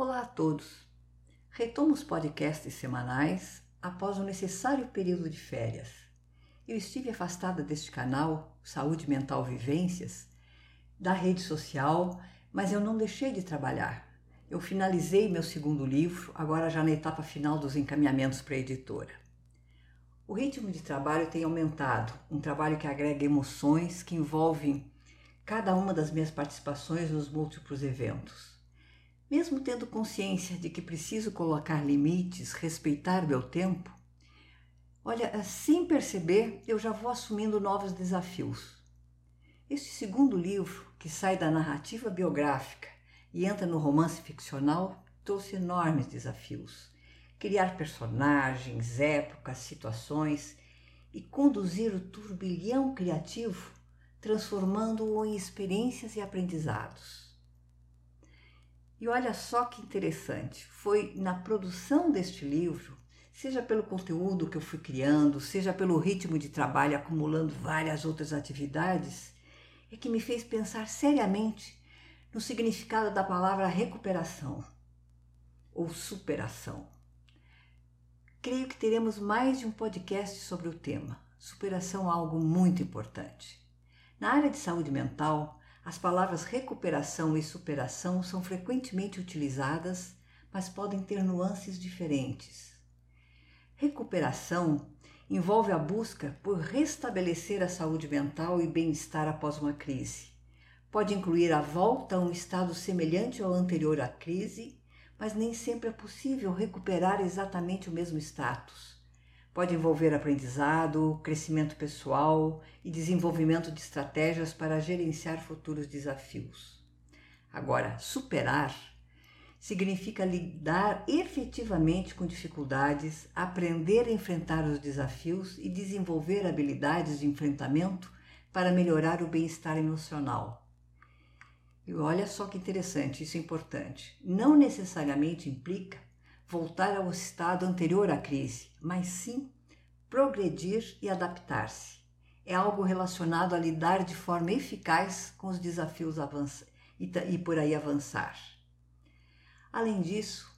Olá a todos! Retomo os podcasts semanais após o necessário período de férias. Eu estive afastada deste canal, Saúde Mental Vivências, da rede social, mas eu não deixei de trabalhar. Eu finalizei meu segundo livro, agora já na etapa final dos encaminhamentos para a editora. O ritmo de trabalho tem aumentado, um trabalho que agrega emoções que envolvem cada uma das minhas participações nos múltiplos eventos. Mesmo tendo consciência de que preciso colocar limites, respeitar meu tempo, olha, sem perceber, eu já vou assumindo novos desafios. Este segundo livro, que sai da narrativa biográfica e entra no romance ficcional, trouxe enormes desafios. Criar personagens, épocas, situações e conduzir o turbilhão criativo, transformando-o em experiências e aprendizados. E olha só que interessante, foi na produção deste livro, seja pelo conteúdo que eu fui criando, seja pelo ritmo de trabalho acumulando várias outras atividades, é que me fez pensar seriamente no significado da palavra recuperação ou superação. Creio que teremos mais de um podcast sobre o tema. Superação é algo muito importante. Na área de saúde mental, as palavras recuperação e superação são frequentemente utilizadas, mas podem ter nuances diferentes. Recuperação envolve a busca por restabelecer a saúde mental e bem-estar após uma crise. Pode incluir a volta a um estado semelhante ao anterior à crise, mas nem sempre é possível recuperar exatamente o mesmo status. Pode envolver aprendizado, crescimento pessoal e desenvolvimento de estratégias para gerenciar futuros desafios. Agora, superar significa lidar efetivamente com dificuldades, aprender a enfrentar os desafios e desenvolver habilidades de enfrentamento para melhorar o bem-estar emocional. E olha só que interessante, isso é importante. Não necessariamente implica voltar ao estado anterior à crise, mas sim progredir e adaptar-se. É algo relacionado a lidar de forma eficaz com os desafios e, por aí avançar. Além disso,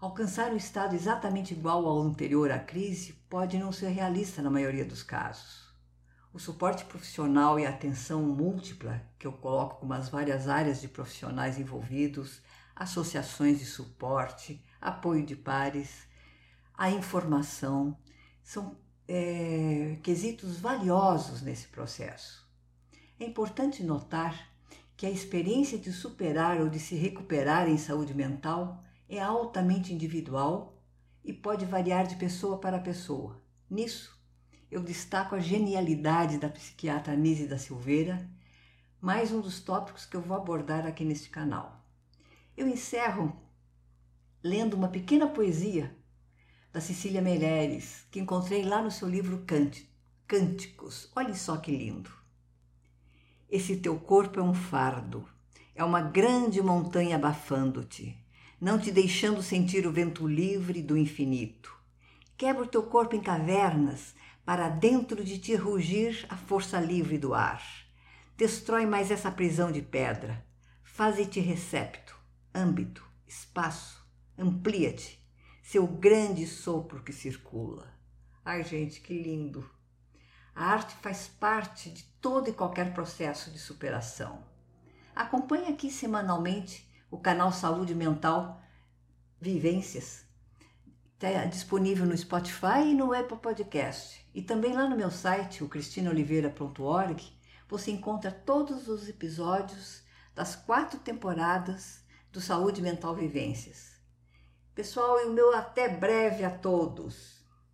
alcançar um estado exatamente igual ao anterior à crise pode não ser realista na maioria dos casos. O suporte profissional e a atenção múltipla, que eu coloco como as várias áreas de profissionais envolvidos, associações de suporte, apoio de pares, a informação, são é, quesitos valiosos nesse processo. É importante notar que a experiência de superar ou de se recuperar em saúde mental é altamente individual e pode variar de pessoa para pessoa. Nisso, eu destaco a genialidade da psiquiatra Anise da Silveira, mais um dos tópicos que eu vou abordar aqui neste canal. Eu encerro lendo uma pequena poesia da Cecília Meireles, que encontrei lá no seu livro Cânticos. Olhe só que lindo. Esse teu corpo é um fardo, é uma grande montanha abafando-te, não te deixando sentir o vento livre do infinito. Quebra o teu corpo em cavernas, para dentro de ti rugir a força livre do ar. Destrói mais essa prisão de pedra. Faze-te recepto, âmbito, espaço, amplia-te, seu grande sopro que circula. Ai, gente, que lindo! A arte faz parte de todo e qualquer processo de superação. Acompanhe aqui semanalmente o canal Saúde Mental Vivências. Está disponível no Spotify e no Apple Podcast. E também lá no meu site, o cristinoliveira.org, você encontra todos os episódios das quatro temporadas do Saúde Mental Vivências. Pessoal, e o meu até breve a todos.